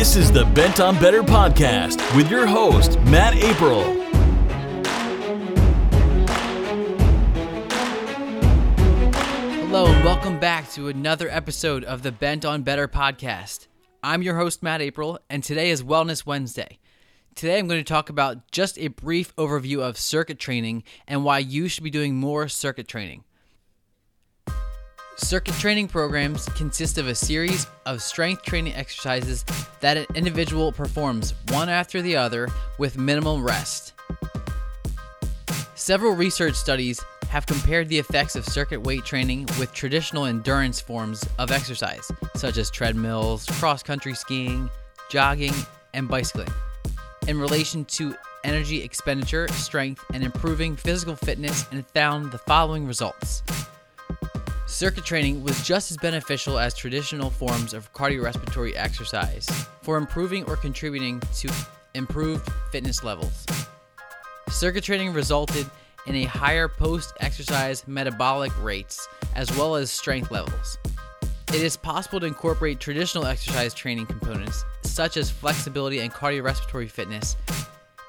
This is the Bent on Better podcast with your host, Matt April. Hello, and welcome back to another episode of the Bent on Better podcast. I'm your host, Matt April, and today is Wellness Wednesday. Today, I'm going to talk about just a brief overview of circuit training and why you should be doing more circuit training. Circuit training programs consist of a series of strength training exercises that an individual performs one after the other with minimal rest. Several research studies have compared the effects of circuit weight training with traditional endurance forms of exercise, such as treadmills, cross country skiing, jogging, and bicycling, in relation to energy expenditure, strength, and improving physical fitness, and found the following results. Circuit training was just as beneficial as traditional forms of cardiorespiratory exercise for improving or contributing to improved fitness levels. Circuit training resulted in a higher post exercise metabolic rates as well as strength levels. It is possible to incorporate traditional exercise training components, such as flexibility and cardiorespiratory fitness,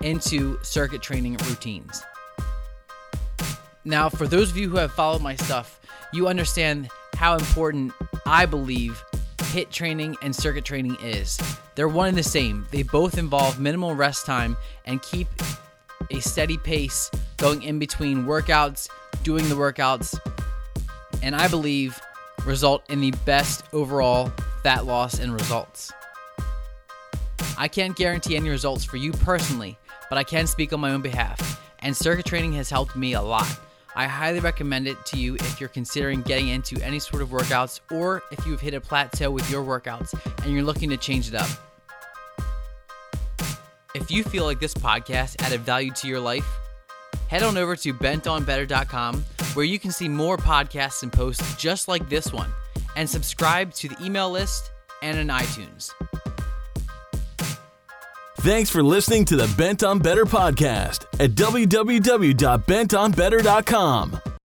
into circuit training routines. Now, for those of you who have followed my stuff, you understand how important I believe HIT training and circuit training is. They're one and the same. They both involve minimal rest time and keep a steady pace going in between workouts, doing the workouts, and I believe result in the best overall fat loss and results. I can't guarantee any results for you personally, but I can speak on my own behalf, and circuit training has helped me a lot. I highly recommend it to you if you're considering getting into any sort of workouts or if you've hit a plateau with your workouts and you're looking to change it up. If you feel like this podcast added value to your life, head on over to bentonbetter.com where you can see more podcasts and posts just like this one and subscribe to the email list and in iTunes. Thanks for listening to the Bent on Better podcast at www.bentonbetter.com.